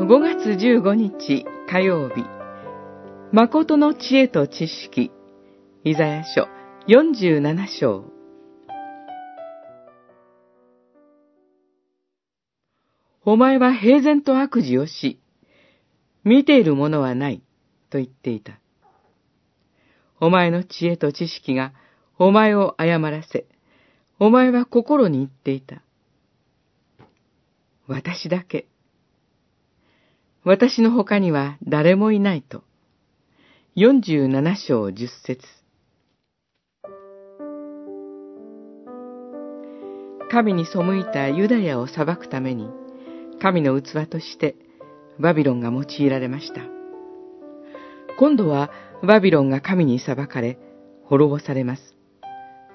5月15日火曜日、誠の知恵と知識、イザヤ書47章。お前は平然と悪事をし、見ているものはない、と言っていた。お前の知恵と知識がお前を誤らせ、お前は心に言っていた。私だけ。私の他には誰もいないと。47章10節神に背いたユダヤを裁くために、神の器としてバビロンが用いられました。今度はバビロンが神に裁かれ、滅ぼされます。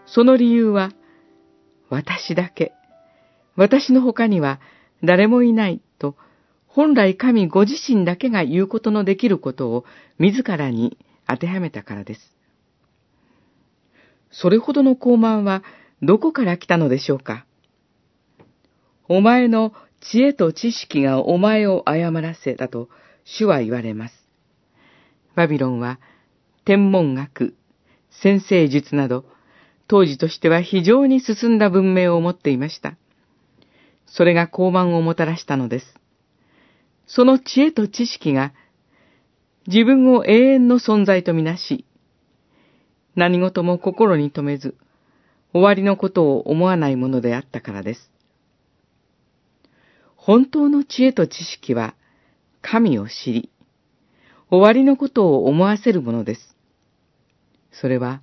その理由は、私だけ、私の他には誰もいない、本来神ご自身だけが言うことのできることを自らに当てはめたからです。それほどの傲慢はどこから来たのでしょうかお前の知恵と知識がお前を誤らせたと主は言われます。バビロンは天文学、先生術など、当時としては非常に進んだ文明を持っていました。それが傲慢をもたらしたのです。その知恵と知識が自分を永遠の存在とみなし、何事も心に留めず、終わりのことを思わないものであったからです。本当の知恵と知識は、神を知り、終わりのことを思わせるものです。それは、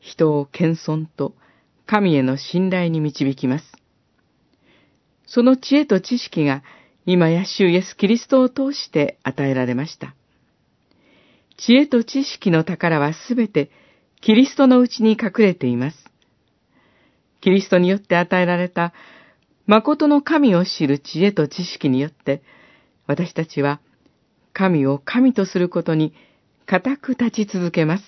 人を謙遜と神への信頼に導きます。その知恵と知識が今や主イエス・キリストを通して与えられました。知恵と知識の宝はすべてキリストのうちに隠れています。キリストによって与えられた誠の神を知る知恵と知識によって、私たちは神を神とすることに固く立ち続けます。